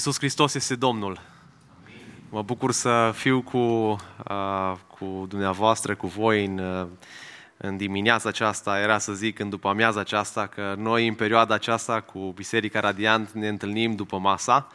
Iisus Hristos este Domnul. Mă bucur să fiu cu, uh, cu dumneavoastră, cu voi în, uh, în dimineața aceasta, era să zic în după amiaza aceasta, că noi în perioada aceasta cu Biserica Radiant ne întâlnim după masa.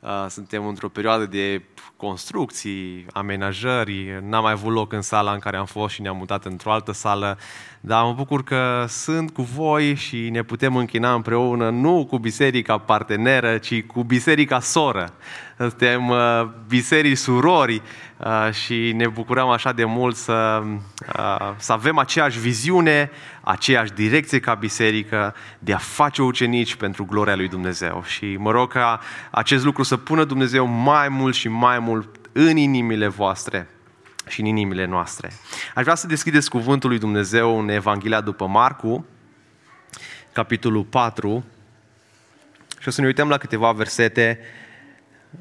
Uh, suntem într-o perioadă de construcții, amenajări, n-am mai avut loc în sala în care am fost și ne-am mutat într-o altă sală, dar mă bucur că sunt cu voi și ne putem închina împreună, nu cu biserica parteneră, ci cu biserica soră. Suntem uh, biserici surori uh, și ne bucurăm așa de mult să, uh, să avem aceeași viziune, aceeași direcție ca biserică de a face ucenici pentru gloria lui Dumnezeu. Și mă rog ca acest lucru să pună Dumnezeu mai mult și mai mult în inimile voastre și în inimile noastre. Aș vrea să deschideți cuvântul lui Dumnezeu în Evanghelia după Marcu, capitolul 4, și o să ne uităm la câteva versete,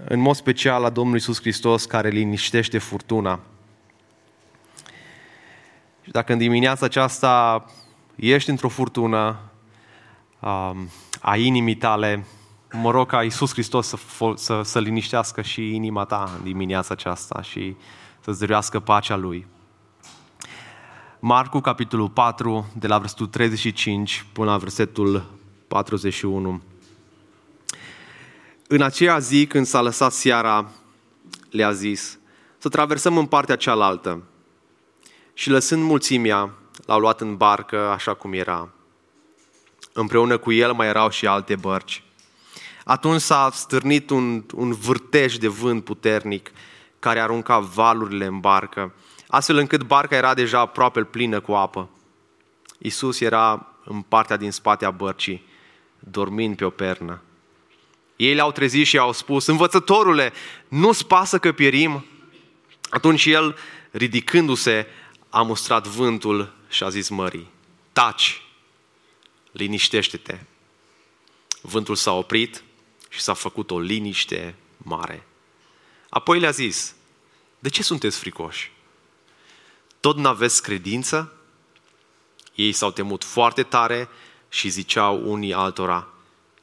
în mod special la Domnul Isus Hristos care liniștește furtuna. Și dacă în dimineața aceasta ești într-o furtună um, a inimii tale, mă rog ca Iisus Hristos să, să, să liniștească și inima ta în dimineața aceasta și să-ți dăruiască pacea Lui. Marcu, capitolul 4, de la versetul 35 până la versetul 41. În aceea zi, când s-a lăsat seara, le-a zis să traversăm în partea cealaltă. Și lăsând mulțimea, l-au luat în barcă așa cum era. Împreună cu el mai erau și alte bărci. Atunci s-a stârnit un, un vârtej de vânt puternic care arunca valurile în barcă, astfel încât barca era deja aproape plină cu apă. Isus era în partea din spate a bărcii, dormind pe o pernă. Ei le-au trezit și au spus, învățătorule, nu-ți pasă că pierim? Atunci el, ridicându-se, a mustrat vântul și a zis mării, taci, liniștește-te. Vântul s-a oprit și s-a făcut o liniște mare. Apoi le-a zis, de ce sunteți fricoși? Tot n-aveți credință? Ei s-au temut foarte tare și ziceau unii altora,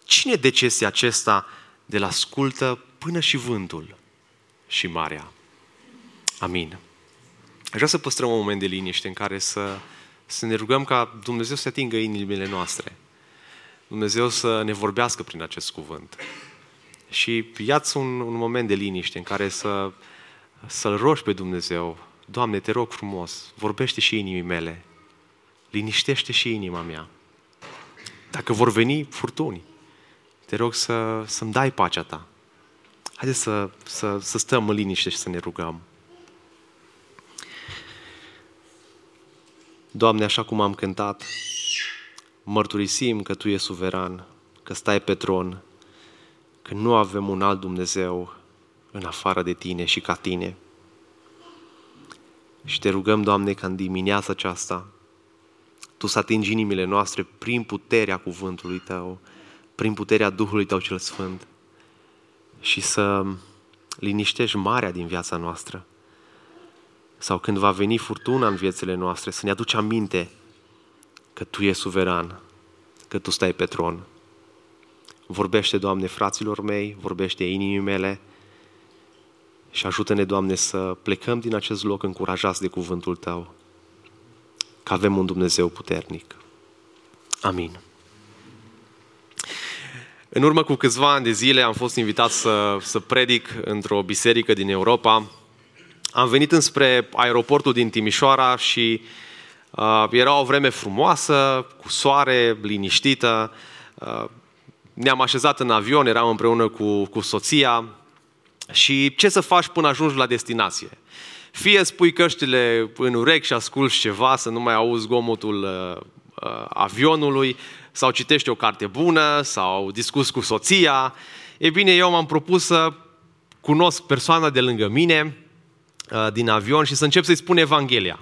cine decese acesta de la ascultă până și vântul și marea? Amin. Aș vrea să păstrăm un moment de liniște în care să, să ne rugăm ca Dumnezeu să atingă inimile noastre. Dumnezeu să ne vorbească prin acest cuvânt. Și iați un, un moment de liniște în care să, să-L rogi pe Dumnezeu. Doamne, te rog frumos, vorbește și inimii mele. Liniștește și inima mea. Dacă vor veni furtuni, te rog să, să-mi dai pacea ta. Haideți să, să, să stăm în liniște și să ne rugăm. Doamne, așa cum am cântat, mărturisim că Tu e suveran, că stai pe tron, că nu avem un alt Dumnezeu în afară de Tine și ca Tine. Și te rugăm, Doamne, ca în dimineața aceasta Tu să atingi inimile noastre prin puterea cuvântului Tău, prin puterea Duhului Tău cel Sfânt și să liniștești marea din viața noastră. Sau când va veni furtuna în viețile noastre, să ne aduci aminte că Tu e suveran, că Tu stai pe tron. Vorbește, Doamne, fraților mei, vorbește inimii mele și ajută-ne, Doamne, să plecăm din acest loc încurajați de cuvântul Tău, că avem un Dumnezeu puternic. Amin. În urmă cu câțiva ani de zile am fost invitat să, să predic într-o biserică din Europa. Am venit înspre aeroportul din Timișoara și uh, era o vreme frumoasă, cu soare, liniștită. Uh, ne-am așezat în avion, eram împreună cu, cu soția și ce să faci până ajungi la destinație? Fie spui căștile în urechi și asculți ceva, să nu mai auzi gomotul uh, uh, avionului, sau citești o carte bună, sau discuți cu soția. E bine, eu m-am propus să cunosc persoana de lângă mine uh, din avion și să încep să-i spun Evanghelia.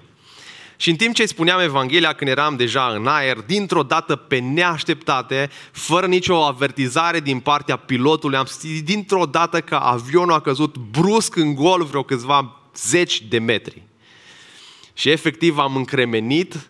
Și în timp ce îi spuneam Evanghelia, când eram deja în aer, dintr-o dată pe neașteptate, fără nicio avertizare din partea pilotului, am simțit dintr-o dată că avionul a căzut brusc în gol vreo câțiva zeci de metri. Și efectiv am încremenit,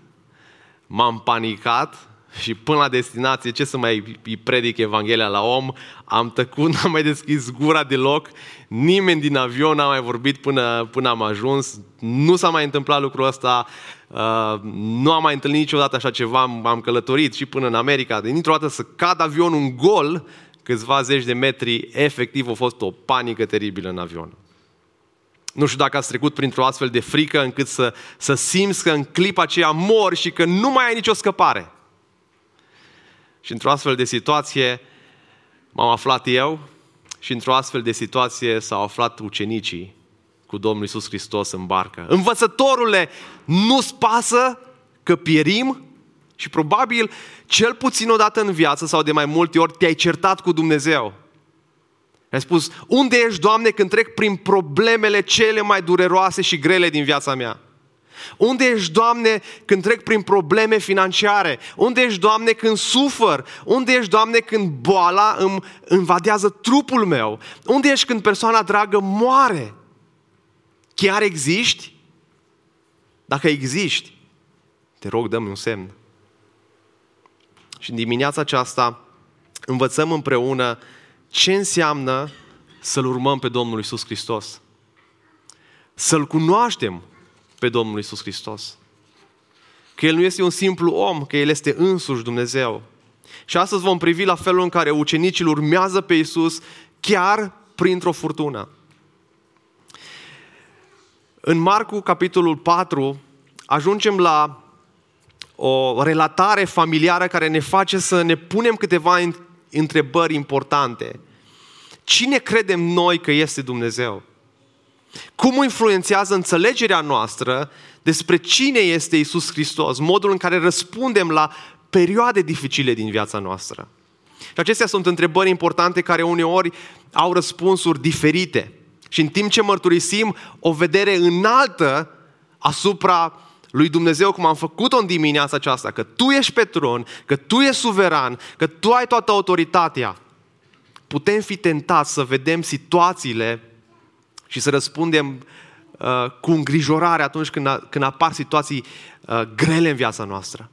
m-am panicat și până la destinație, ce să mai îi predic Evanghelia la om, am tăcut, n-am mai deschis gura deloc, nimeni din avion n-a mai vorbit până, până am ajuns, nu s-a mai întâmplat lucrul ăsta, uh, nu am mai întâlnit niciodată așa ceva, am, am călătorit și până în America, de dintr-o dată să cad avionul în gol, câțiva zeci de metri, efectiv a fost o panică teribilă în avion. Nu știu dacă ați trecut printr-o astfel de frică încât să, să simți că în clipa aceea mor și că nu mai ai nicio scăpare. Și într-o astfel de situație m-am aflat eu și într-o astfel de situație s-au aflat ucenicii cu Domnul Isus Hristos în barcă. Învățătorule, nu-ți pasă că pierim? Și probabil cel puțin o dată în viață sau de mai multe ori te-ai certat cu Dumnezeu. Ai spus, unde ești, Doamne, când trec prin problemele cele mai dureroase și grele din viața mea? Unde ești, Doamne, când trec prin probleme financiare? Unde ești, Doamne, când sufăr? Unde ești, Doamne, când boala îmi invadează trupul meu? Unde ești când persoana dragă moare? Chiar existi? Dacă existi, te rog, dă-mi un semn. Și în dimineața aceasta învățăm împreună ce înseamnă să-L urmăm pe Domnul Isus Hristos. Să-L cunoaștem pe Domnul Isus Hristos. Că El nu este un simplu om, că El este însuși Dumnezeu. Și astăzi vom privi la felul în care ucenicii urmează pe Isus chiar printr-o furtună. În Marcu, capitolul 4, ajungem la o relatare familiară care ne face să ne punem câteva întrebări importante. Cine credem noi că este Dumnezeu? Cum influențează înțelegerea noastră despre cine este Isus Hristos, modul în care răspundem la perioade dificile din viața noastră? Și acestea sunt întrebări importante care uneori au răspunsuri diferite. Și în timp ce mărturisim o vedere înaltă asupra lui Dumnezeu, cum am făcut-o în dimineața aceasta, că Tu ești pe tron, că Tu ești suveran, că Tu ai toată autoritatea, putem fi tentați să vedem situațiile și să răspundem uh, cu îngrijorare atunci când, a, când apar situații uh, grele în viața noastră.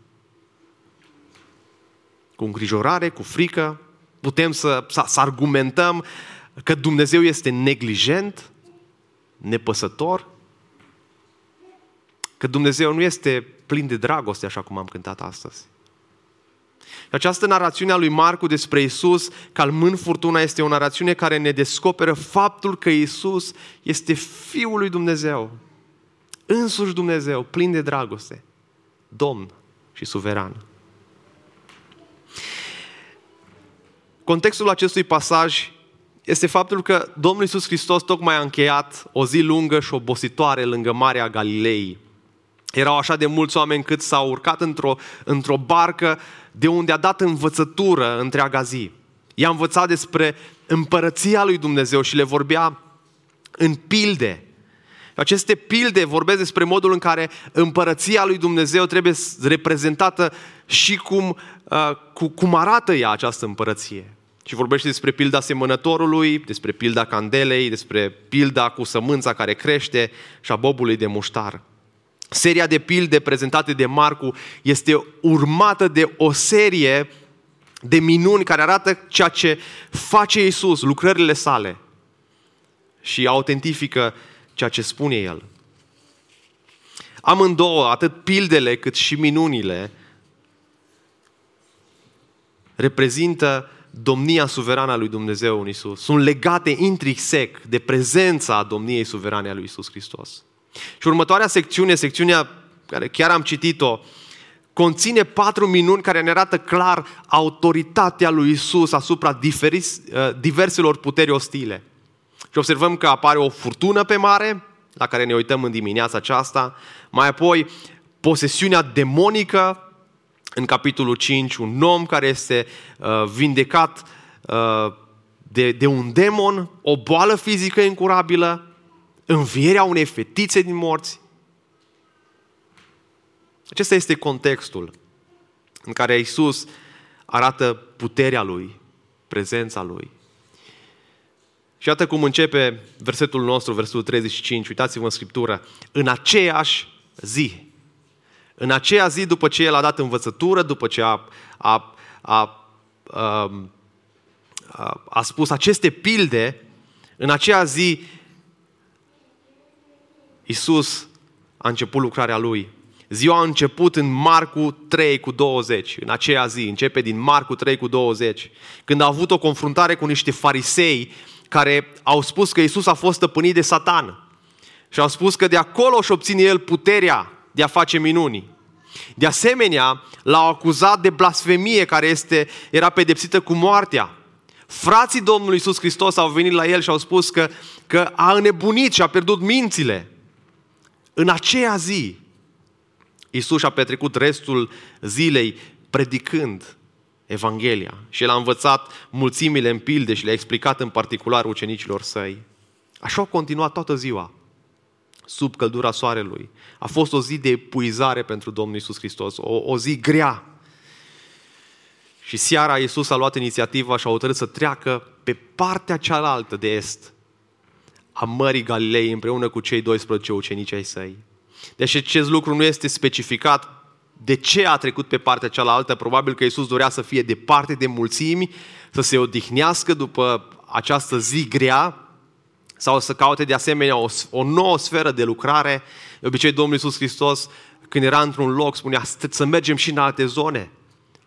Cu îngrijorare, cu frică, putem să, să, să argumentăm că Dumnezeu este neglijent, nepăsător, că Dumnezeu nu este plin de dragoste, așa cum am cântat astăzi. Această narațiune a lui Marcu despre Isus, calmând furtuna, este o narațiune care ne descoperă faptul că Isus este Fiul lui Dumnezeu. Însuși Dumnezeu, plin de dragoste. Domn și suveran. Contextul acestui pasaj este faptul că Domnul Isus Hristos tocmai a încheiat o zi lungă și obositoare lângă Marea Galilei. Erau așa de mulți oameni cât s-au urcat într-o, într-o barcă de unde a dat învățătură întreaga zi. I-a învățat despre împărăția lui Dumnezeu și le vorbea în pilde. Aceste pilde vorbesc despre modul în care împărăția lui Dumnezeu trebuie reprezentată și cum, uh, cu, cum arată ea această împărăție. Și vorbește despre pilda semănătorului, despre pilda candelei, despre pilda cu sămânța care crește și a bobului de muștar. Seria de pilde prezentate de Marcu este urmată de o serie de minuni care arată ceea ce face Isus, lucrările sale și autentifică ceea ce spune El. Amândouă, atât pildele cât și minunile, reprezintă domnia suverană a lui Dumnezeu în Isus. Sunt legate intrinsec de prezența domniei suverane a lui Isus Hristos. Și următoarea secțiune, secțiunea care chiar am citit-o, conține patru minuni care ne arată clar autoritatea lui Isus asupra diferis, uh, diverselor puteri ostile. Și observăm că apare o furtună pe mare, la care ne uităm în dimineața aceasta, mai apoi posesiunea demonică, în capitolul 5, un om care este uh, vindecat uh, de, de un demon, o boală fizică incurabilă, învierea unei fetițe din morți. Acesta este contextul în care Isus arată puterea Lui, prezența Lui. Și iată cum începe versetul nostru, versetul 35. Uitați-vă în Scriptură. În aceeași zi, În aceea zi, după ce el a dat învățătură, după ce a, a, a, a, a, a spus aceste pilde, în aceea zi Iisus a început lucrarea lui. Ziua a început în Marcu 3 cu 20, în aceea zi, începe din Marcu 3 cu 20, când a avut o confruntare cu niște farisei care au spus că Iisus a fost stăpânit de satan. Și au spus că de acolo își obține el puterea de a face minuni. De asemenea, l-au acuzat de blasfemie care este, era pedepsită cu moartea. Frații Domnului Iisus Hristos au venit la el și au spus că, că a înnebunit și a pierdut mințile. În aceea zi, Iisus a petrecut restul zilei predicând Evanghelia și el a învățat mulțimile în pilde și le-a explicat în particular ucenicilor săi. Așa a continuat toată ziua, sub căldura soarelui. A fost o zi de epuizare pentru Domnul Iisus Hristos, o, o zi grea. Și seara Iisus a luat inițiativa și a hotărât să treacă pe partea cealaltă de est a Mării Galilei împreună cu cei 12 ucenici ai săi. Deși acest lucru nu este specificat de ce a trecut pe partea cealaltă, probabil că Iisus dorea să fie departe de mulțimi, să se odihnească după această zi grea sau să caute de asemenea o, o nouă sferă de lucrare. De obicei, Domnul Iisus Hristos, când era într-un loc, spunea să mergem și în alte zone.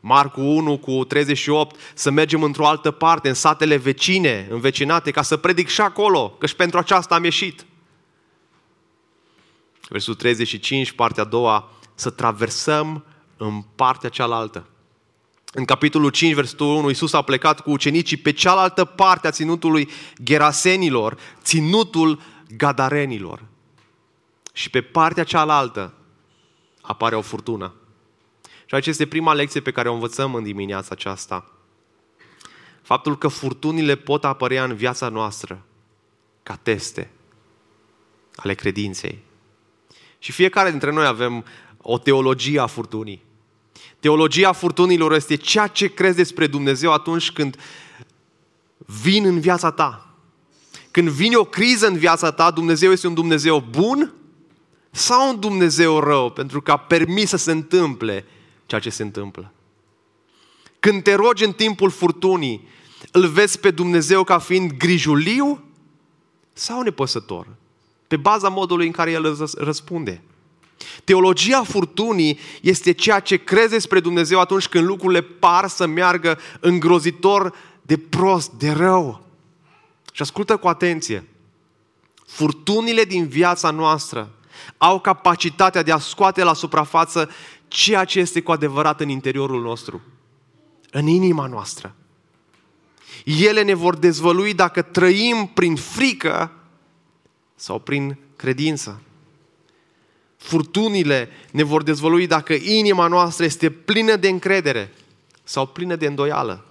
Marcu 1 cu 38, să mergem într-o altă parte, în satele vecine, învecinate, ca să predic și acolo, că și pentru aceasta am ieșit. Versul 35, partea a doua, să traversăm în partea cealaltă. În capitolul 5, versetul 1, Iisus a plecat cu ucenicii pe cealaltă parte a ținutului Gerasenilor, ținutul Gadarenilor. Și pe partea cealaltă apare o furtună. Și aici este prima lecție pe care o învățăm în dimineața aceasta. Faptul că furtunile pot apărea în viața noastră ca teste ale credinței. Și fiecare dintre noi avem o teologie a furtunii. Teologia furtunilor este ceea ce crezi despre Dumnezeu atunci când vin în viața ta. Când vine o criză în viața ta, Dumnezeu este un Dumnezeu bun sau un Dumnezeu rău pentru că a permis să se întâmple ceea ce se întâmplă. Când te rogi în timpul furtunii, îl vezi pe Dumnezeu ca fiind grijuliu sau nepăsător? Pe baza modului în care El răspunde. Teologia furtunii este ceea ce crezi despre Dumnezeu atunci când lucrurile par să meargă îngrozitor de prost, de rău. Și ascultă cu atenție. Furtunile din viața noastră au capacitatea de a scoate la suprafață ceea ce este cu adevărat în interiorul nostru, în inima noastră. Ele ne vor dezvălui dacă trăim prin frică sau prin credință. Furtunile ne vor dezvălui dacă inima noastră este plină de încredere sau plină de îndoială.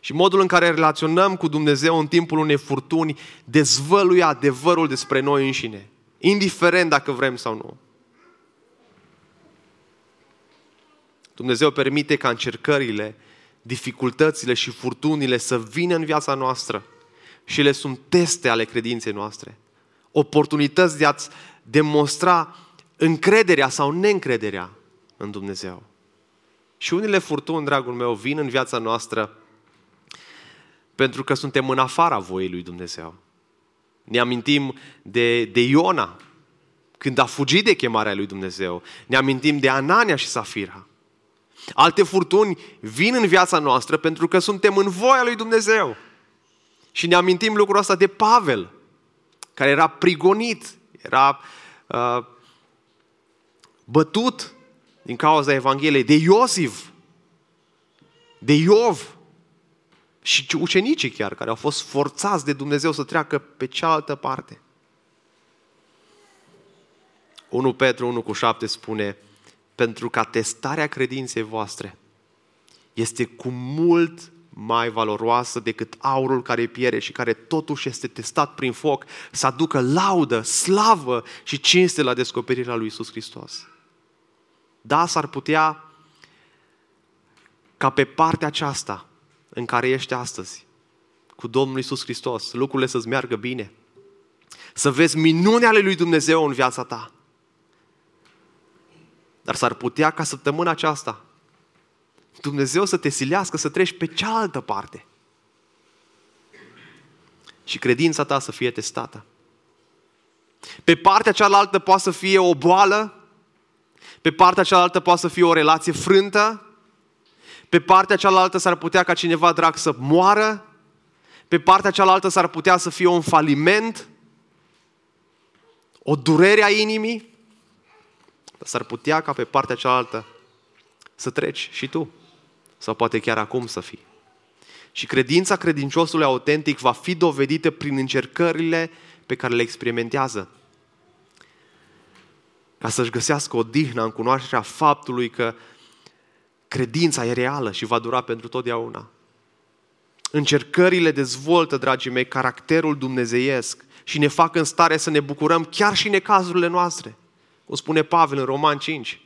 Și modul în care relaționăm cu Dumnezeu în timpul unei furtuni dezvăluie adevărul despre noi înșine, indiferent dacă vrem sau nu. Dumnezeu permite ca încercările, dificultățile și furtunile să vină în viața noastră și ele sunt teste ale credinței noastre. Oportunități de a-ți demonstra încrederea sau neîncrederea în Dumnezeu. Și unele furtuni, dragul meu, vin în viața noastră pentru că suntem în afara voii lui Dumnezeu. Ne amintim de, de Iona, când a fugit de chemarea lui Dumnezeu. Ne amintim de Anania și Safira. Alte furtuni vin în viața noastră pentru că suntem în voia lui Dumnezeu. Și ne amintim lucrul ăsta de Pavel, care era prigonit, era uh, bătut din cauza Evangheliei, de Iosif, de Iov și ucenicii chiar, care au fost forțați de Dumnezeu să treacă pe cealaltă parte. 1 Petru 1 cu 7 spune, pentru ca testarea credinței voastre este cu mult mai valoroasă decât aurul care pierde și care totuși este testat prin foc, să aducă laudă, slavă și cinste la descoperirea lui Isus Hristos. Da, s-ar putea ca pe partea aceasta în care ești astăzi, cu Domnul Isus Hristos, lucrurile să-ți meargă bine. Să vezi minunea lui Dumnezeu în viața ta. Dar s-ar putea ca săptămâna aceasta Dumnezeu să te silească să treci pe cealaltă parte. Și credința ta să fie testată. Pe partea cealaltă poate să fie o boală, pe partea cealaltă poate să fie o relație frântă, pe partea cealaltă s-ar putea ca cineva drag să moară, pe partea cealaltă s-ar putea să fie un faliment, o durere a inimii, dar s-ar putea ca pe partea cealaltă să treci și tu. Sau poate chiar acum să fii. Și credința credinciosului autentic va fi dovedită prin încercările pe care le experimentează. Ca să-și găsească o dihnă în cunoașterea faptului că credința e reală și va dura pentru totdeauna. Încercările dezvoltă, dragii mei, caracterul dumnezeiesc și ne fac în stare să ne bucurăm chiar și în necazurile noastre. Cum spune Pavel în Roman 5.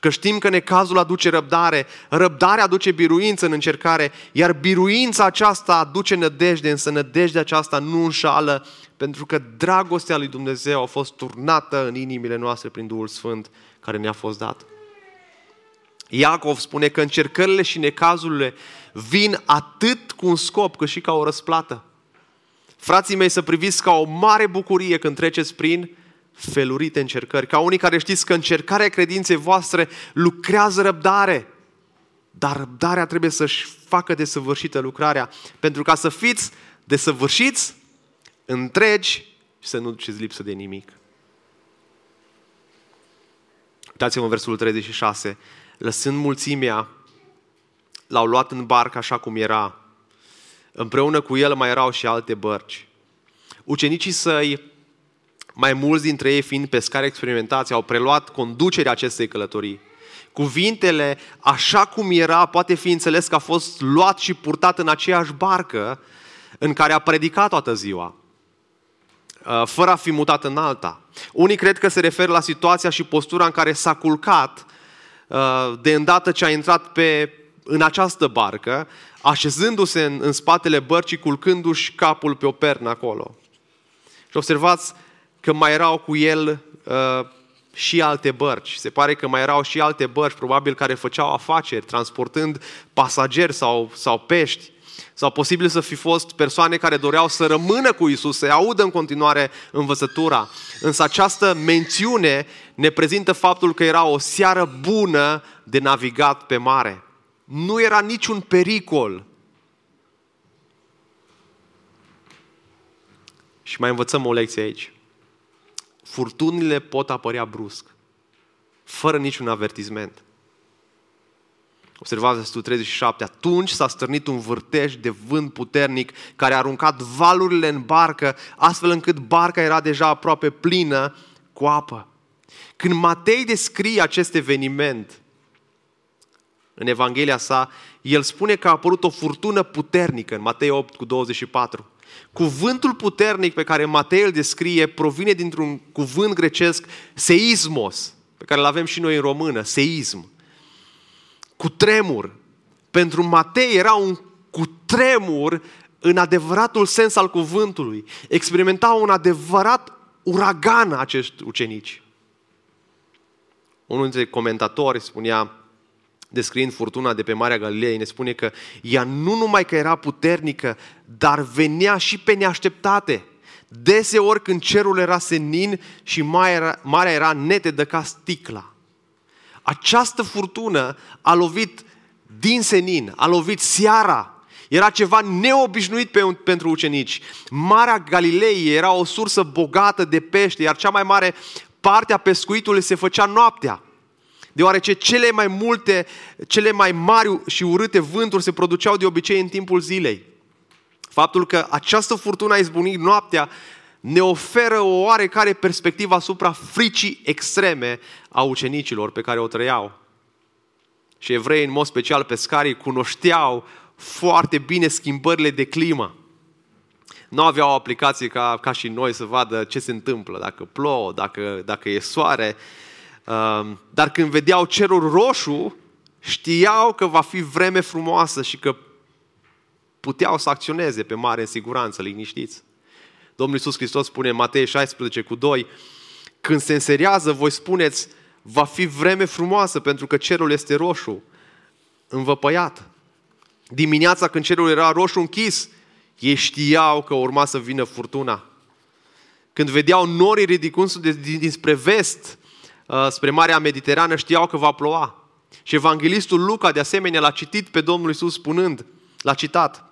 Că știm că necazul aduce răbdare, răbdarea aduce biruință în încercare, iar biruința aceasta aduce nădejde, însă nădejdea aceasta nu înșală, pentru că dragostea lui Dumnezeu a fost turnată în inimile noastre prin Duhul Sfânt care ne-a fost dat. Iacov spune că încercările și necazurile vin atât cu un scop cât și ca o răsplată. Frații mei, să priviți ca o mare bucurie când treceți prin felurite încercări. Ca unii care știți că încercarea credinței voastre lucrează răbdare. Dar răbdarea trebuie să-și facă desăvârșită lucrarea. Pentru ca să fiți desăvârșiți, întregi și să nu duceți lipsă de nimic. Uitați-vă în versul 36. Lăsând mulțimea, l-au luat în barcă așa cum era. Împreună cu el mai erau și alte bărci. Ucenicii săi mai mulți dintre ei fiind pescari experimentați, au preluat conducerea acestei călătorii. Cuvintele, așa cum era, poate fi înțeles că a fost luat și purtat în aceeași barcă în care a predicat toată ziua, uh, fără a fi mutat în alta. Unii cred că se referă la situația și postura în care s-a culcat uh, de îndată ce a intrat pe, în această barcă, așezându-se în, în spatele bărcii, culcându-și capul pe o pernă acolo. Și observați, că mai erau cu el uh, și alte bărci. Se pare că mai erau și alte bărci, probabil, care făceau afaceri, transportând pasageri sau, sau pești. Sau posibil să fi fost persoane care doreau să rămână cu Isus, să audă în continuare învățătura. Însă această mențiune ne prezintă faptul că era o seară bună de navigat pe mare. Nu era niciun pericol. Și mai învățăm o lecție aici furtunile pot apărea brusc, fără niciun avertizment. Observați versetul 37. Atunci s-a stârnit un vârtej de vânt puternic care a aruncat valurile în barcă, astfel încât barca era deja aproape plină cu apă. Când Matei descrie acest eveniment în Evanghelia sa, el spune că a apărut o furtună puternică în Matei 8 cu 24. Cuvântul puternic pe care Matei îl descrie provine dintr-un cuvânt grecesc, seismos, pe care îl avem și noi în română, seism. Cu tremur. Pentru Matei era un cutremur în adevăratul sens al cuvântului. Experimentau un adevărat uragan acești ucenici. Unul dintre comentatori spunea, descriind furtuna de pe Marea Galilei, ne spune că ea nu numai că era puternică, dar venea și pe neașteptate. Deseori când cerul era senin și marea era netedă ca sticla. Această furtună a lovit din senin, a lovit seara, era ceva neobișnuit pe, pentru ucenici. Marea Galilei era o sursă bogată de pește, iar cea mai mare parte a pescuitului se făcea noaptea deoarece cele mai multe, cele mai mari și urâte vânturi se produceau de obicei în timpul zilei. Faptul că această furtună a izbunit noaptea ne oferă o oarecare perspectivă asupra fricii extreme a ucenicilor pe care o trăiau. Și evrei, în mod special pescarii, cunoșteau foarte bine schimbările de climă. Nu aveau o aplicație ca, ca și noi să vadă ce se întâmplă, dacă plouă, dacă, dacă e soare, dar când vedeau cerul roșu, știau că va fi vreme frumoasă și că puteau să acționeze pe mare în siguranță, liniștiți. Domnul Iisus Hristos spune în Matei 16 cu 2, când se înserează, voi spuneți, Va fi vreme frumoasă pentru că cerul este roșu, învăpăiat. Dimineața când cerul era roșu închis, ei știau că urma să vină furtuna. Când vedeau norii ridicându-se dinspre vest, uh, spre Marea Mediterană, știau că va ploua. Și evanghelistul Luca, de asemenea, l-a citit pe Domnul Isus spunând, l-a citat,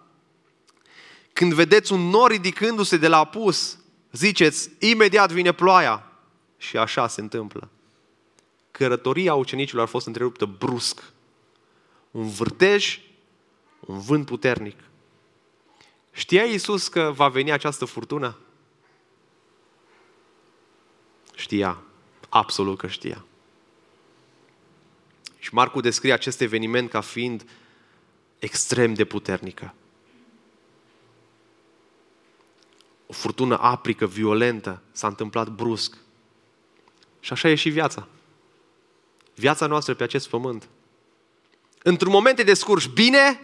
când vedeți un nor ridicându-se de la apus, ziceți, imediat vine ploaia. Și așa se întâmplă. Cărătoria ucenicilor a fost întreruptă brusc. Un vârtej, un vânt puternic. Știa Iisus că va veni această furtună? Știa. Absolut că știa. Și Marcu descrie acest eveniment ca fiind extrem de puternică. O furtună aprică, violentă, s-a întâmplat brusc. Și așa e și viața. Viața noastră pe acest pământ. Într-un moment te descurci bine,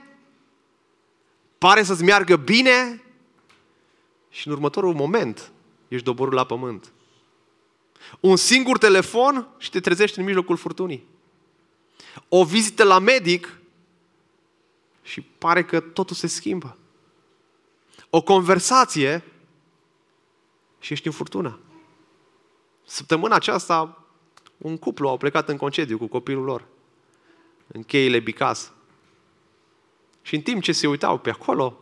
pare să-ți meargă bine și în următorul moment ești doborul la pământ. Un singur telefon și te trezești în mijlocul furtunii. O vizită la medic și pare că totul se schimbă. O conversație și ești în furtună. Săptămâna aceasta, un cuplu au plecat în concediu cu copilul lor, în cheile Bicas. Și în timp ce se uitau pe acolo,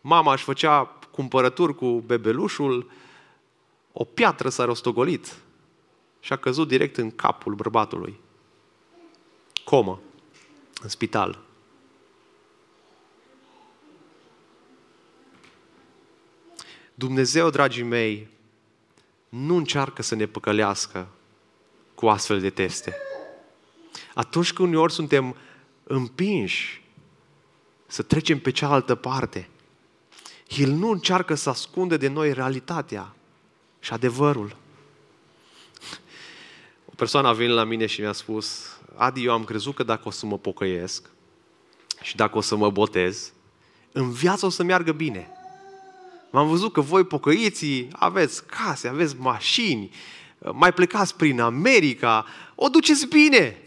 mama își făcea cumpărături cu bebelușul, o piatră s-a rostogolit și a căzut direct în capul bărbatului. Comă, în spital. Dumnezeu, dragii mei, nu încearcă să ne păcălească cu astfel de teste. Atunci când uneori suntem împinși să trecem pe cealaltă parte, El nu încearcă să ascunde de noi realitatea și adevărul. O persoană a venit la mine și mi-a spus, Adi, eu am crezut că dacă o să mă pocăiesc și dacă o să mă botez, în viață o să meargă bine. M-am văzut că voi pocăiții aveți case, aveți mașini, mai plecați prin America, o duceți bine.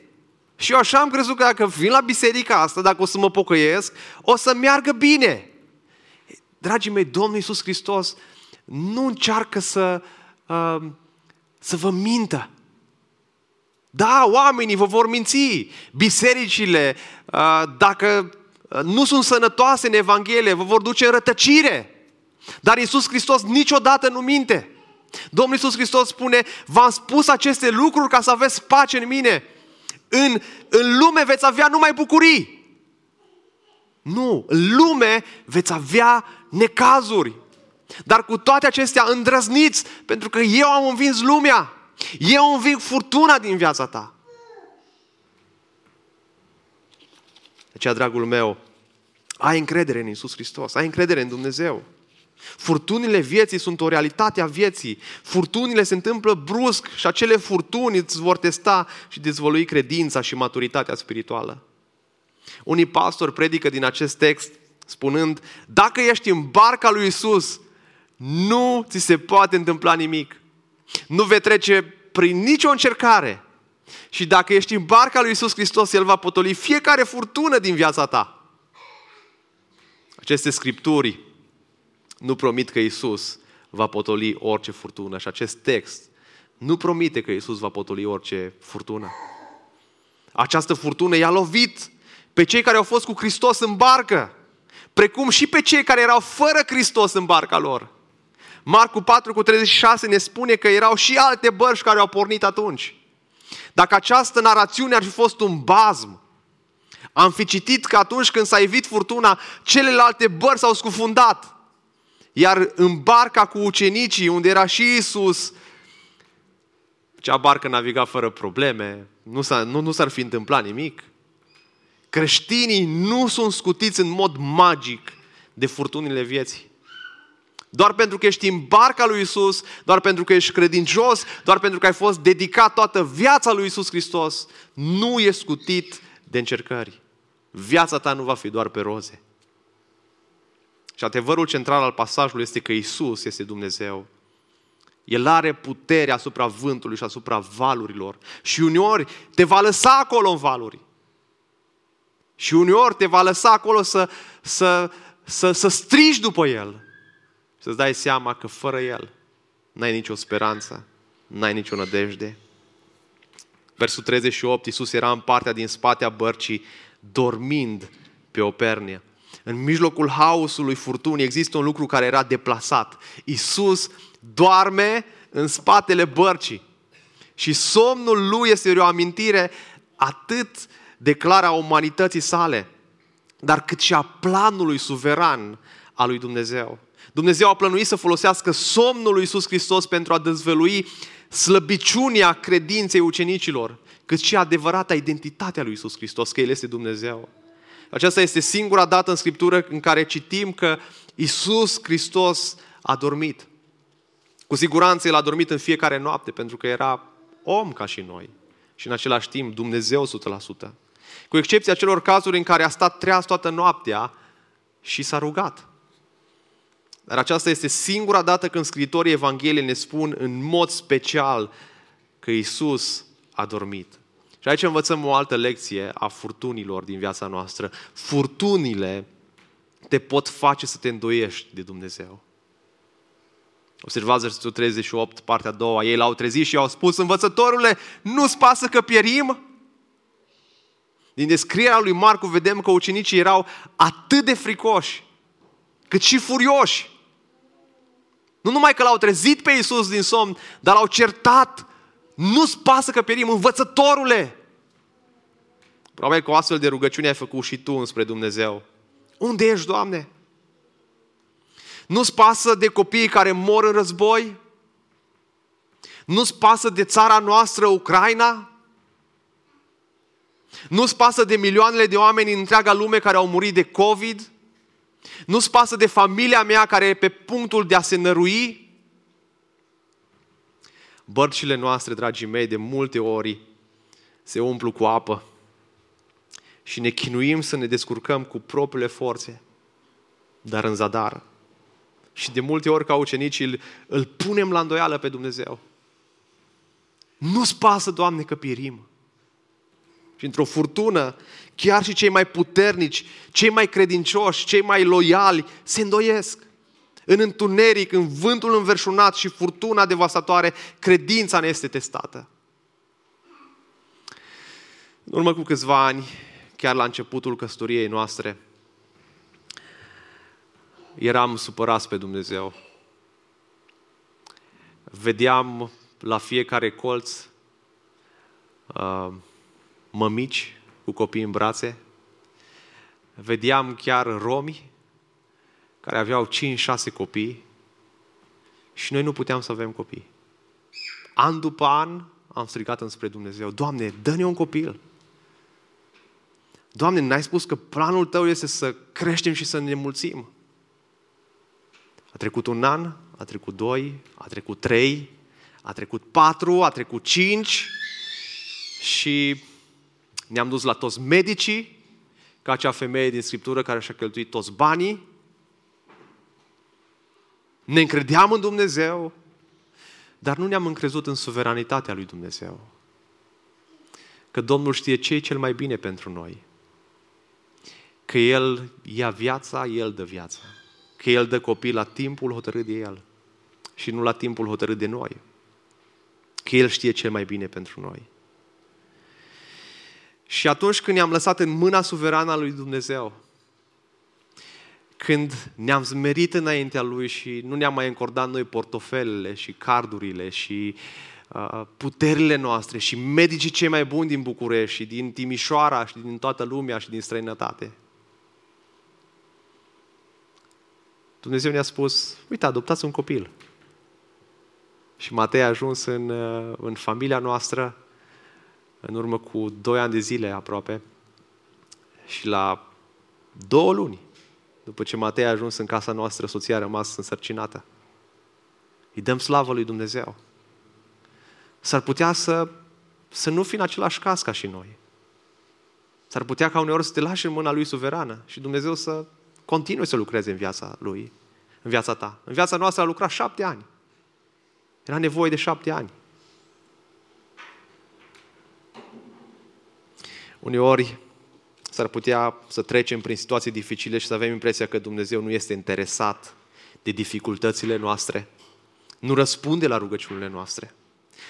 Și eu așa am crezut că dacă vin la biserica asta, dacă o să mă pocăiesc, o să meargă bine. Dragii mei, Domnul Iisus Hristos nu încearcă să, uh, să vă mintă. Da, oamenii vă vor minți. Bisericile, uh, dacă nu sunt sănătoase în Evanghelie, vă vor duce în rătăcire. Dar Iisus Hristos niciodată nu minte. Domnul Iisus Hristos spune, v-am spus aceste lucruri ca să aveți pace în mine. În, în lume veți avea numai bucurii. Nu, în lume veți avea necazuri. Dar cu toate acestea îndrăzniți, pentru că eu am învins lumea. Eu înving furtuna din viața ta. De aceea, dragul meu, ai încredere în Iisus Hristos, ai încredere în Dumnezeu. Furtunile vieții sunt o realitate a vieții. Furtunile se întâmplă brusc și acele furtuni îți vor testa și dezvălui credința și maturitatea spirituală. Unii pastori predică din acest text spunând, dacă ești în barca lui Isus, nu ți se poate întâmpla nimic. Nu vei trece prin nicio încercare. Și dacă ești în barca lui Isus Hristos, El va potoli fiecare furtună din viața ta. Aceste scripturi nu promit că Isus va potoli orice furtună. Și acest text nu promite că Isus va potoli orice furtună. Această furtună i-a lovit pe cei care au fost cu Hristos în barcă, precum și pe cei care erau fără Hristos în barca lor. Marcu 4 cu 36 ne spune că erau și alte bărci care au pornit atunci. Dacă această narațiune ar fi fost un bazm, am fi citit că atunci când s-a evit furtuna, celelalte bărci s-au scufundat. Iar în barca cu ucenicii, unde era și Isus, cea barcă naviga fără probleme, nu, s nu, nu s-ar fi întâmplat nimic. Creștinii nu sunt scutiți în mod magic de furtunile vieții. Doar pentru că ești în barca lui Isus, doar pentru că ești credincios, doar pentru că ai fost dedicat toată viața lui Isus Hristos, nu e scutit de încercări. Viața ta nu va fi doar pe roze. Și adevărul central al pasajului este că Isus este Dumnezeu. El are putere asupra vântului și asupra valurilor. Și uneori te va lăsa acolo în valuri. Și uneori te va lăsa acolo să, să, să, să strigi după El. Să-ți dai seama că fără El n-ai nicio speranță, n-ai nicio nădejde. Versul 38, Iisus era în partea din spate a bărcii, dormind pe o pernie. În mijlocul haosului furtunii există un lucru care era deplasat. Iisus doarme în spatele bărcii. Și somnul lui este o amintire atât de clară a umanității sale, dar cât și a planului suveran al lui Dumnezeu. Dumnezeu a plănuit să folosească somnul lui Iisus Hristos pentru a dezvălui slăbiciunea credinței ucenicilor, cât și adevărata identitatea lui Iisus Hristos, că El este Dumnezeu. Aceasta este singura dată în Scriptură în care citim că Iisus Hristos a dormit. Cu siguranță El a dormit în fiecare noapte, pentru că era om ca și noi. Și în același timp Dumnezeu 100%. Cu excepția celor cazuri în care a stat treaz toată noaptea și s-a rugat. Dar aceasta este singura dată când scritorii Evangheliei ne spun în mod special că Isus a dormit. Și aici învățăm o altă lecție a furtunilor din viața noastră. Furtunile te pot face să te îndoiești de Dumnezeu. Observați versetul 38, partea a doua. Ei l-au trezit și au spus, învățătorule, nu-ți pasă că pierim? Din descrierea lui Marcu vedem că ucenicii erau atât de fricoși, cât și furioși. Nu numai că l-au trezit pe Iisus din somn, dar l-au certat. Nu-ți pasă că pierim, învățătorule! Probabil că o astfel de rugăciune ai făcut și tu înspre Dumnezeu. Unde ești, Doamne? Nu-ți pasă de copiii care mor în război? Nu-ți pasă de țara noastră, Ucraina? Nu-ți pasă de milioanele de oameni în întreaga lume care au murit de COVID? Nu-ți pasă de familia mea care e pe punctul de a se nărui? Bărcile noastre, dragii mei, de multe ori se umplu cu apă și ne chinuim să ne descurcăm cu propriile forțe, dar în zadar. Și de multe ori ca ucenicii îl, îl punem la îndoială pe Dumnezeu. Nu-ți pasă, Doamne, că pierim. Și într-o furtună, chiar și cei mai puternici, cei mai credincioși, cei mai loiali se îndoiesc. În întuneric, în vântul înverșunat și furtuna devastatoare, credința ne este testată. În urmă cu câțiva ani, chiar la începutul căsătoriei noastre, eram supărați pe Dumnezeu. Vedeam la fiecare colț uh, mămici cu copii în brațe. Vedeam chiar romi care aveau 5-6 copii și noi nu puteam să avem copii. An după an am strigat înspre Dumnezeu, Doamne, dă-ne un copil. Doamne, n-ai spus că planul Tău este să creștem și să ne mulțim. A trecut un an, a trecut doi, a trecut trei, a trecut patru, a trecut cinci și ne-am dus la toți medicii, ca acea femeie din Scriptură care și-a cheltuit toți banii. Ne încredeam în Dumnezeu, dar nu ne-am încrezut în suveranitatea lui Dumnezeu. Că Domnul știe ce e cel mai bine pentru noi. Că El ia viața, El dă viața. Că El dă copii la timpul hotărât de El și nu la timpul hotărât de noi. Că El știe cel mai bine pentru noi. Și atunci când ne-am lăsat în mâna suverană a lui Dumnezeu, când ne-am zmerit înaintea Lui și nu ne-am mai încordat noi portofelele și cardurile și uh, puterile noastre și medicii cei mai buni din București și din Timișoara și din toată lumea și din străinătate. Dumnezeu ne-a spus, uite, adoptați un copil. Și Matei a ajuns în, uh, în familia noastră în urmă cu doi ani de zile aproape și la două luni, după ce Matei a ajuns în casa noastră, soția a rămas însărcinată. Îi dăm slavă lui Dumnezeu. S-ar putea să, să nu fi în același caz ca și noi. S-ar putea ca uneori să te lași în mâna lui suverană și Dumnezeu să continue să lucreze în viața lui, în viața ta. În viața noastră a lucrat șapte ani. Era nevoie de șapte ani. Uneori s-ar putea să trecem prin situații dificile și să avem impresia că Dumnezeu nu este interesat de dificultățile noastre, nu răspunde la rugăciunile noastre.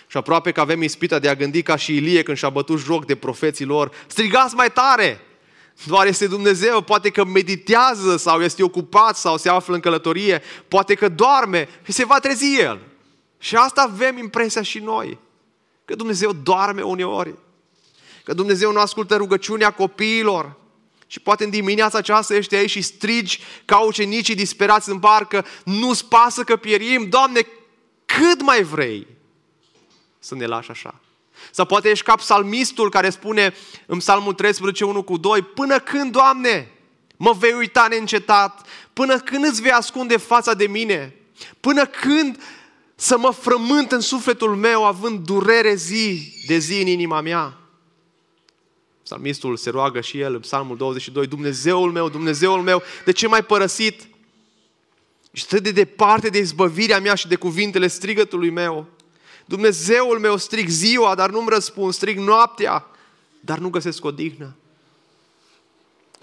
Și aproape că avem ispita de a gândi ca și Ilie când și-a bătut joc de profeții lor, strigați mai tare! Doar este Dumnezeu, poate că meditează sau este ocupat sau se află în călătorie, poate că doarme și se va trezi El. Și asta avem impresia și noi, că Dumnezeu doarme uneori, că Dumnezeu nu ascultă rugăciunea copiilor, și poate în dimineața aceasta ești aici și strigi ca ucenicii disperați în barcă, nu-ți pasă că pierim, Doamne, cât mai vrei să ne lași așa? Sau poate ești ca psalmistul care spune în psalmul 13, 1 cu 2, până când, Doamne, mă vei uita neîncetat? Până când îți vei ascunde fața de mine? Până când să mă frământ în sufletul meu având durere zi de zi în inima mea? Psalmistul se roagă și el în psalmul 22, Dumnezeul meu, Dumnezeul meu, de ce m-ai părăsit? Și atât de departe de izbăvirea mea și de cuvintele strigătului meu. Dumnezeul meu strig ziua, dar nu-mi răspund, strig noaptea, dar nu găsesc odihnă.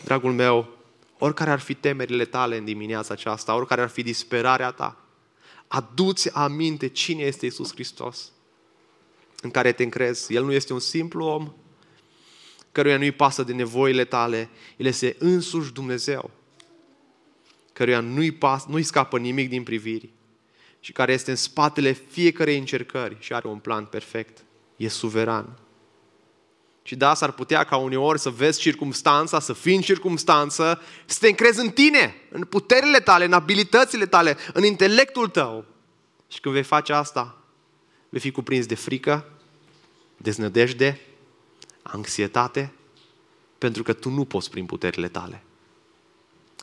Dragul meu, oricare ar fi temerile tale în dimineața aceasta, oricare ar fi disperarea ta, aduți aminte cine este Isus Hristos în care te încrezi. El nu este un simplu om căruia nu-i pasă de nevoile tale, El este însuși Dumnezeu, căruia nu-i, pas, nu-i scapă nimic din priviri și care este în spatele fiecarei încercări și are un plan perfect. E suveran. Și da, s-ar putea ca uneori să vezi circumstanța, să fii în circumstanță, să te încrezi în tine, în puterile tale, în abilitățile tale, în intelectul tău. Și când vei face asta, vei fi cuprins de frică, deznădejde, anxietate, pentru că tu nu poți prin puterile tale.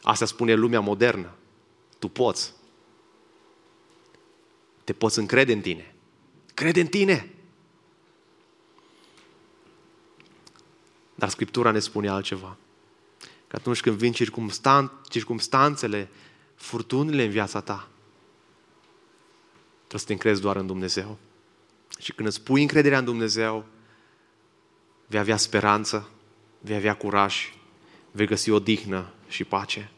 Asta spune lumea modernă. Tu poți. Te poți încrede în tine. Crede în tine. Dar Scriptura ne spune altceva. Că atunci când vin circumstan- circumstanțele, furtunile în viața ta, trebuie să te încrezi doar în Dumnezeu. Și când îți pui încrederea în Dumnezeu, vei avea speranță, vei avea curaj, vei găsi o dihnă și pace.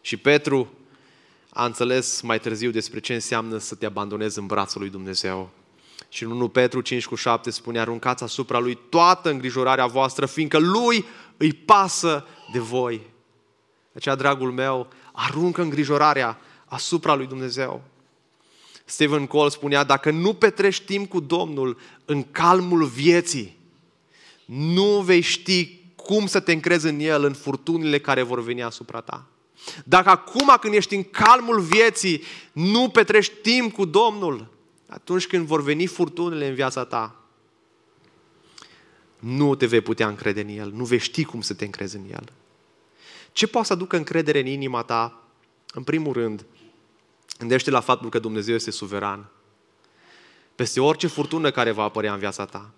Și Petru a înțeles mai târziu despre ce înseamnă să te abandonezi în brațul lui Dumnezeu. Și în 1 Petru 5 cu 7 spune, aruncați asupra lui toată îngrijorarea voastră, fiindcă lui îi pasă de voi. De aceea, dragul meu, aruncă îngrijorarea asupra lui Dumnezeu. Stephen Cole spunea, dacă nu petrești timp cu Domnul în calmul vieții, nu vei ști cum să te încrezi în El în furtunile care vor veni asupra ta. Dacă acum când ești în calmul vieții nu petrești timp cu Domnul, atunci când vor veni furtunile în viața ta, nu te vei putea încrede în El, nu vei ști cum să te încrezi în El. Ce poate să aducă încredere în inima ta? În primul rând, gândește la faptul că Dumnezeu este suveran. Peste orice furtună care va apărea în viața ta.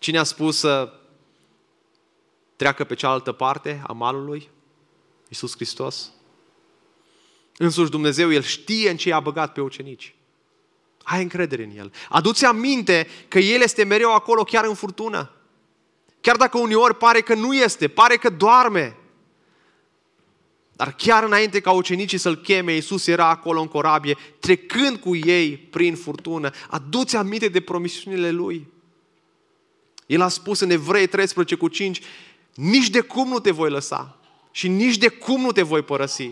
Cine a spus să treacă pe cealaltă parte a malului? Iisus Hristos. Însuși Dumnezeu, El știe în ce i-a băgat pe ucenici. Ai încredere în El. Aduți aminte că El este mereu acolo chiar în furtună. Chiar dacă uneori pare că nu este, pare că doarme. Dar chiar înainte ca ucenicii să-L cheme, Iisus era acolo în corabie, trecând cu ei prin furtună. Aduți aminte de promisiunile Lui. El a spus în Evrei 13 cu 5, nici de cum nu te voi lăsa și nici de cum nu te voi părăsi.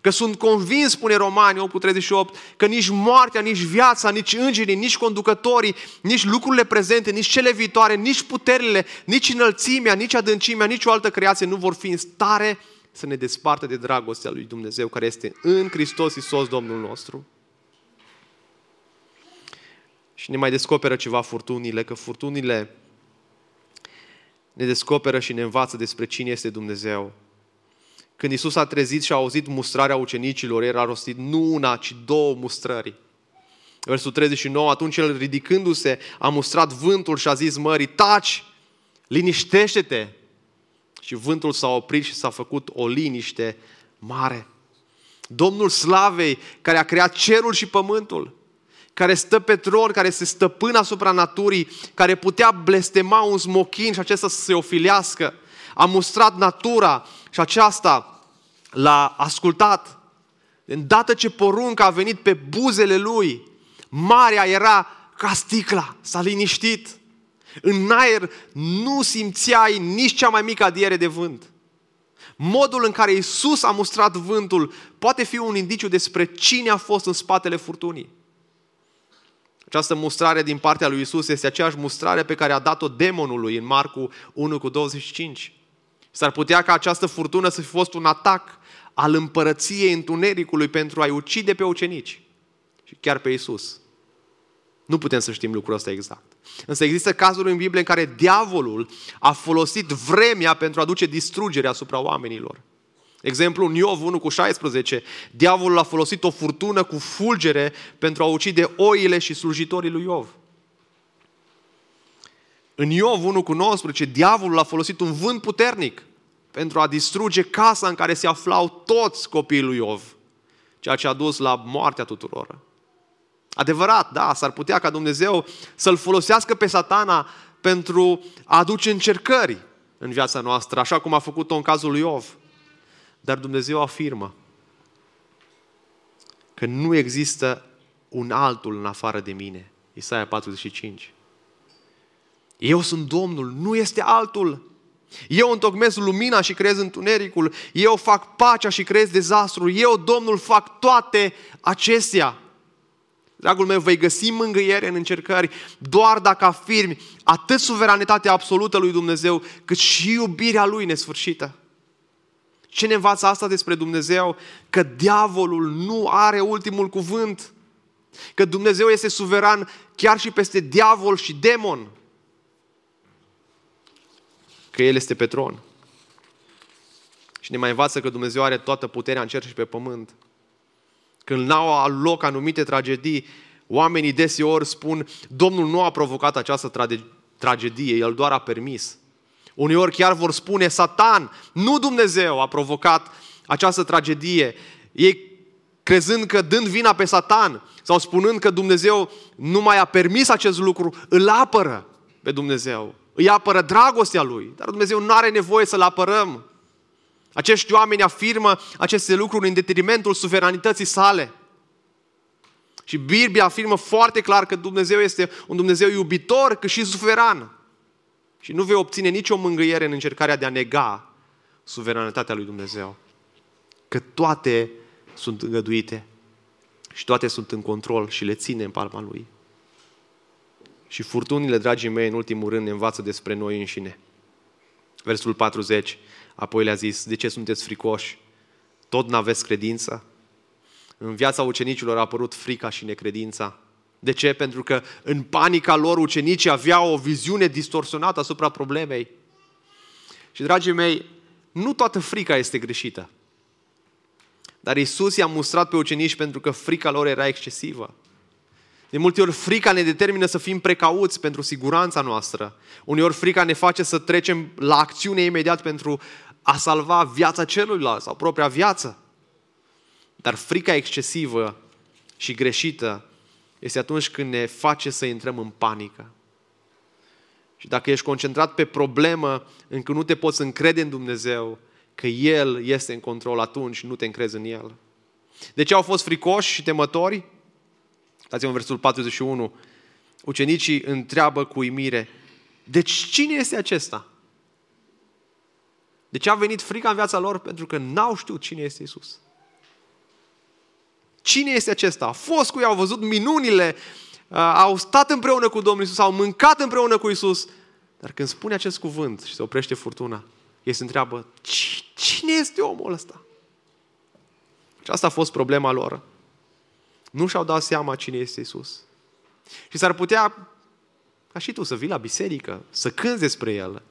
Că sunt convins, spune Romani 8 38, că nici moartea, nici viața, nici îngerii, nici conducătorii, nici lucrurile prezente, nici cele viitoare, nici puterile, nici înălțimea, nici adâncimea, nici o altă creație nu vor fi în stare să ne despartă de dragostea lui Dumnezeu care este în Hristos Iisus Domnul nostru. Și ne mai descoperă ceva furtunile, că furtunile ne descoperă și ne învață despre cine este Dumnezeu. Când Isus a trezit și a auzit mustrarea ucenicilor, era rostit nu una, ci două mustrări. Versul 39, atunci el ridicându-se a mustrat vântul și a zis mării, taci, liniștește-te. Și vântul s-a oprit și s-a făcut o liniște mare. Domnul slavei care a creat cerul și pământul, care stă pe tron, care se stăpână asupra naturii, care putea blestema un smochin și acesta să se ofilească, a mustrat natura și aceasta l-a ascultat. Îndată ce porunca a venit pe buzele lui, marea era ca sticla, s-a liniștit. În aer nu simțeai nici cea mai mică adiere de vânt. Modul în care Isus a mustrat vântul poate fi un indiciu despre cine a fost în spatele furtunii. Această mustrare din partea lui Isus este aceeași mustrare pe care a dat-o demonului în Marcu 1 cu 25. S-ar putea ca această furtună să fi fost un atac al împărăției întunericului pentru a-i ucide pe ucenici și chiar pe Isus. Nu putem să știm lucrul ăsta exact. Însă există cazuri în Biblie în care diavolul a folosit vremea pentru a duce distrugere asupra oamenilor. Exemplu, în Iov 1 cu 16, diavolul a folosit o furtună cu fulgere pentru a ucide oile și slujitorii lui Iov. În Iov 1 cu 19, diavolul a folosit un vânt puternic pentru a distruge casa în care se aflau toți copiii lui Iov, ceea ce a dus la moartea tuturor. Adevărat, da, s-ar putea ca Dumnezeu să-l folosească pe satana pentru a aduce încercări în viața noastră, așa cum a făcut-o în cazul lui Iov. Dar Dumnezeu afirmă că nu există un altul în afară de mine. Isaia 45. Eu sunt Domnul, nu este altul. Eu întocmesc lumina și creez întunericul. Eu fac pacea și creez dezastru. Eu, Domnul, fac toate acestea. Dragul meu, vei găsi mângâiere în încercări doar dacă afirmi atât suveranitatea absolută lui Dumnezeu, cât și iubirea lui nesfârșită. Ce ne învață asta despre Dumnezeu? Că diavolul nu are ultimul cuvânt. Că Dumnezeu este suveran chiar și peste diavol și demon. Că El este pe tron. Și ne mai învață că Dumnezeu are toată puterea în cer și pe pământ. Când n-au loc anumite tragedii, oamenii deseori spun, Domnul nu a provocat această tragedie, El doar a permis. Uneori chiar vor spune, Satan, nu Dumnezeu a provocat această tragedie. Ei crezând că dând vina pe Satan sau spunând că Dumnezeu nu mai a permis acest lucru, îl apără pe Dumnezeu. Îi apără dragostea Lui. Dar Dumnezeu nu are nevoie să-L apărăm. Acești oameni afirmă aceste lucruri în detrimentul suveranității sale. Și Biblia afirmă foarte clar că Dumnezeu este un Dumnezeu iubitor, cât și suveran. Și nu vei obține nicio mângâiere în încercarea de a nega suveranitatea lui Dumnezeu. Că toate sunt îngăduite și toate sunt în control și le ține în palma Lui. Și furtunile, dragii mei, în ultimul rând ne învață despre noi înșine. Versul 40, apoi le-a zis, de ce sunteți fricoși? Tot n-aveți credință? În viața ucenicilor a apărut frica și necredința. De ce? Pentru că în panica lor ucenicii aveau o viziune distorsionată asupra problemei. Și, dragii mei, nu toată frica este greșită. Dar Isus i-a mustrat pe ucenici pentru că frica lor era excesivă. De multe ori frica ne determină să fim precauți pentru siguranța noastră. Uneori frica ne face să trecem la acțiune imediat pentru a salva viața celuilalt sau propria viață. Dar frica excesivă și greșită este atunci când ne face să intrăm în panică. Și dacă ești concentrat pe problemă, încă nu te poți încrede în Dumnezeu, că El este în control, atunci nu te încrezi în El. De ce au fost fricoși și temători? Dați-vă în versul 41. Ucenicii întreabă cu uimire, deci cine este acesta? De ce a venit frica în viața lor? Pentru că n-au știut cine este Isus. Cine este acesta? A fost cu ei, au văzut minunile, uh, au stat împreună cu Domnul Isus, au mâncat împreună cu Isus. Dar când spune acest cuvânt și se oprește furtuna, ei se întreabă, cine este omul ăsta? Și asta a fost problema lor. Nu și-au dat seama cine este Isus. Și s-ar putea, ca și tu, să vii la biserică, să cânți despre El,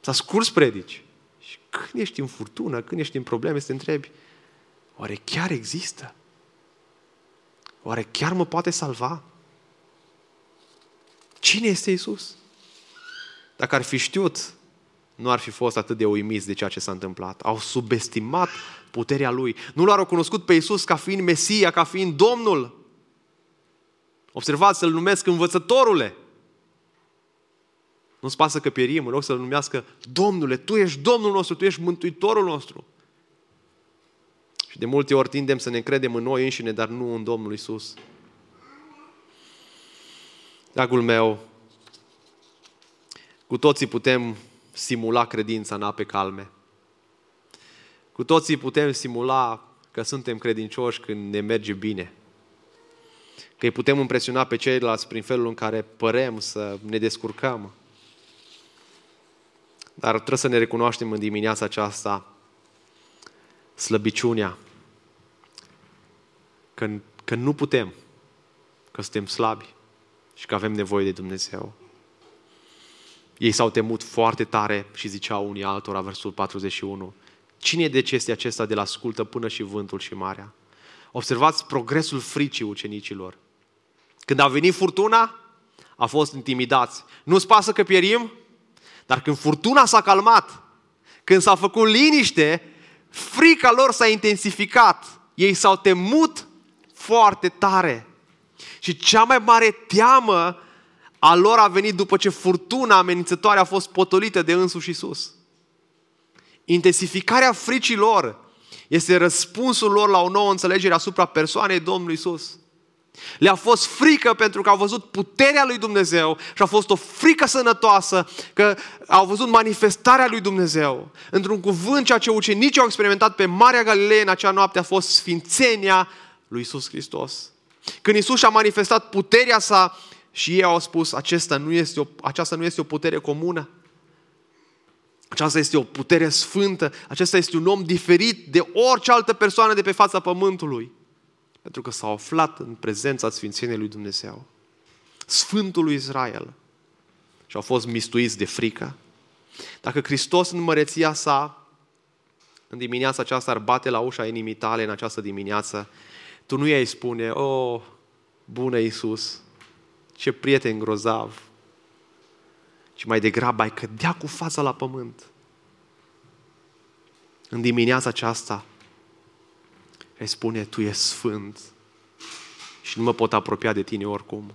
să asculți predici. Și când ești în furtună, când ești în probleme, să te întrebi, Oare chiar există? Oare chiar mă poate salva? Cine este Isus? Dacă ar fi știut, nu ar fi fost atât de uimiți de ceea ce s-a întâmplat. Au subestimat puterea Lui. Nu l-au recunoscut pe Iisus ca fiind Mesia, ca fiind Domnul. Observați, să-L numesc învățătorule. Nu-ți pasă că pierim, în loc să-L numească Domnule, Tu ești Domnul nostru, Tu ești Mântuitorul nostru. Și de multe ori tindem să ne încredem în noi înșine, dar nu în Domnul Isus. Dragul meu, cu toții putem simula credința în ape calme. Cu toții putem simula că suntem credincioși când ne merge bine. Că îi putem impresiona pe ceilalți prin felul în care părem să ne descurcăm. Dar trebuie să ne recunoaștem în dimineața aceasta slăbiciunea. Că, că nu putem, că suntem slabi și că avem nevoie de Dumnezeu. Ei s-au temut foarte tare și ziceau unii altora, versul 41, Cine e de ce este acesta de la ascultă până și vântul și marea? Observați progresul fricii ucenicilor. Când a venit furtuna, a fost intimidați. Nu-ți pasă că pierim? Dar când furtuna s-a calmat, când s-a făcut liniște, frica lor s-a intensificat. Ei s-au temut foarte tare. Și cea mai mare teamă a lor a venit după ce furtuna amenințătoare a fost potolită de însuși Isus. Intensificarea fricii lor este răspunsul lor la o nouă înțelegere asupra persoanei Domnului Isus. Le-a fost frică pentru că au văzut puterea lui Dumnezeu și a fost o frică sănătoasă că au văzut manifestarea lui Dumnezeu. Într-un cuvânt, ceea ce ucenicii au experimentat pe Marea Galilee în acea noapte a fost sfințenia lui Isus Hristos. Când Isus și-a manifestat puterea sa și ei au spus, Acesta nu este o, aceasta nu este o putere comună, aceasta este o putere sfântă, acesta este un om diferit de orice altă persoană de pe fața pământului. Pentru că s-au aflat în prezența Sfințeniei lui Dumnezeu. Sfântul lui Israel. Și au fost mistuiți de frică. Dacă Hristos în măreția sa, în dimineața aceasta ar bate la ușa inimii tale în această dimineață, tu nu i-ai spune, oh, bună Iisus, ce prieten grozav, ci mai degrabă ai cădea cu fața la pământ. În dimineața aceasta îi spune, Tu ești sfânt și nu mă pot apropia de Tine oricum.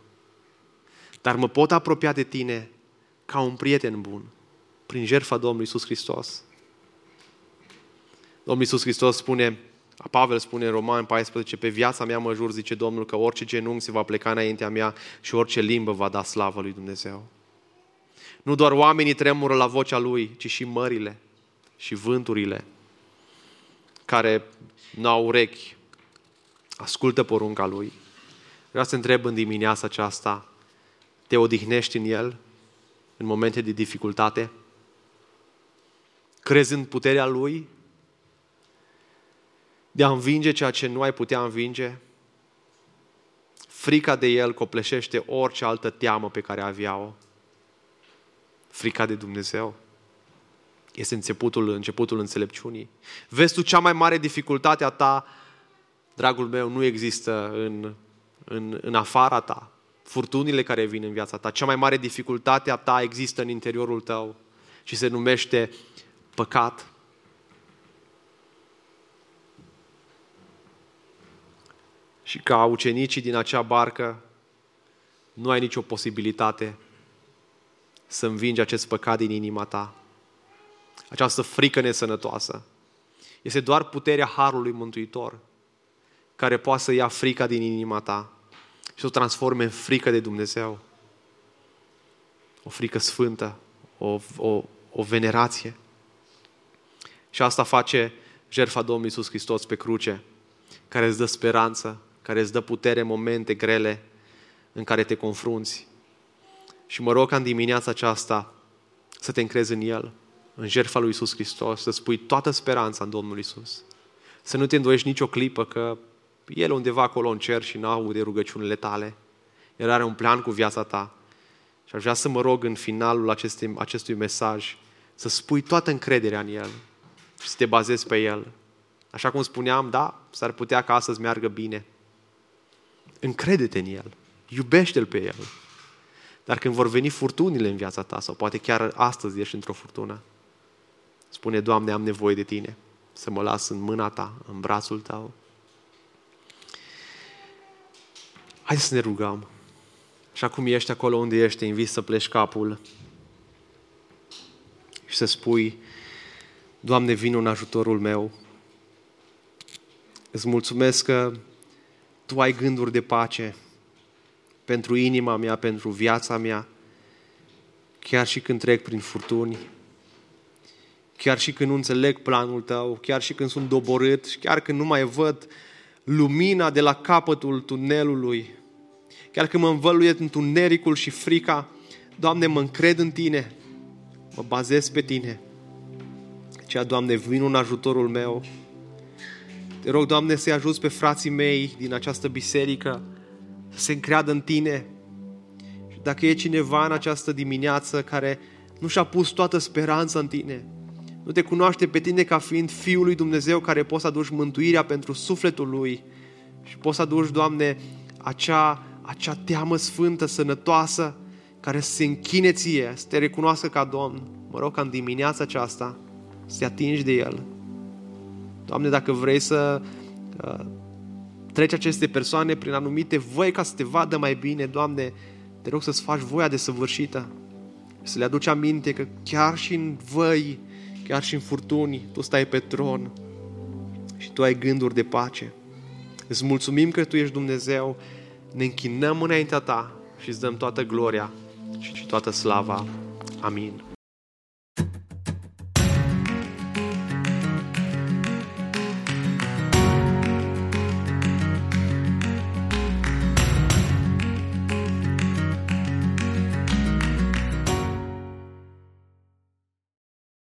Dar mă pot apropia de Tine ca un prieten bun, prin jertfa Domnului Iisus Hristos. Domnul Iisus Hristos spune, Pavel spune în Roman 14, pe viața mea mă jur, zice Domnul, că orice genunchi se va pleca înaintea mea și orice limbă va da slavă lui Dumnezeu. Nu doar oamenii tremură la vocea Lui, ci și mările și vânturile care nu au urechi, ascultă porunca Lui. Vreau să întreb în dimineața aceasta, te odihnești în El în momente de dificultate? Crezi în puterea Lui de a învinge ceea ce nu ai putea învinge? Frica de El copleșește orice altă teamă pe care avea-o. Frica de Dumnezeu este începutul, începutul înțelepciunii. Vezi tu cea mai mare dificultate a ta, dragul meu, nu există în, în, în afara ta. Furtunile care vin în viața ta, cea mai mare dificultate a ta există în interiorul tău și se numește păcat. Și ca ucenicii din acea barcă, nu ai nicio posibilitate să învingi acest păcat din inima ta. Această frică nesănătoasă. Este doar puterea Harului Mântuitor care poate să ia frica din inima ta și să o transforme în frică de Dumnezeu. O frică sfântă, o, o, o venerație. Și asta face jertfa Domnului Iisus Hristos pe cruce, care îți dă speranță, care îți dă putere în momente grele în care te confrunți. Și mă rog ca în dimineața aceasta să te încrezi în El, în jertfa lui Isus Hristos, să spui toată speranța în Domnul Isus. Să nu te îndoiești nicio clipă că El undeva acolo în cer și nu aude rugăciunile tale. El are un plan cu viața ta. Și aș vrea să mă rog în finalul acestui, acestui mesaj să spui toată încrederea în El și să te bazezi pe El. Așa cum spuneam, da, s-ar putea ca astăzi meargă bine. Încrede-te în El. Iubește-L pe El. Dar când vor veni furtunile în viața ta, sau poate chiar astăzi ești într-o furtună, Spune, Doamne, am nevoie de Tine, să mă las în mâna Ta, în brațul Tău. Hai să ne rugăm. Și acum ești acolo unde ești, te invit să pleci capul și să spui, Doamne, vin în ajutorul meu. Îți mulțumesc că Tu ai gânduri de pace pentru inima mea, pentru viața mea, chiar și când trec prin furtuni, chiar și când nu înțeleg planul Tău, chiar și când sunt doborât, chiar când nu mai văd lumina de la capătul tunelului, chiar când mă învăluie întunericul și frica, Doamne, mă încred în Tine, mă bazez pe Tine. Ceea, Doamne, vin în ajutorul meu. Te rog, Doamne, să-i ajuți pe frații mei din această biserică să se încreadă în Tine. Și dacă e cineva în această dimineață care nu și-a pus toată speranța în Tine, nu te cunoaște pe Tine ca fiind Fiul lui Dumnezeu care poți să aduci mântuirea pentru sufletul Lui și poți să aduci, Doamne, acea, acea teamă sfântă, sănătoasă, care să se închine ție, să te recunoască ca Domn. Mă rog ca în dimineața aceasta să te atingi de El. Doamne, dacă vrei să uh, treci aceste persoane prin anumite voi ca să te vadă mai bine, Doamne, te rog să-ți faci voia de săvârșită. Să le aduci aminte că chiar și în văi, chiar și în furtuni, Tu stai pe tron și Tu ai gânduri de pace. Îți mulțumim că Tu ești Dumnezeu, ne închinăm înaintea Ta și îți dăm toată gloria și toată slava. Amin.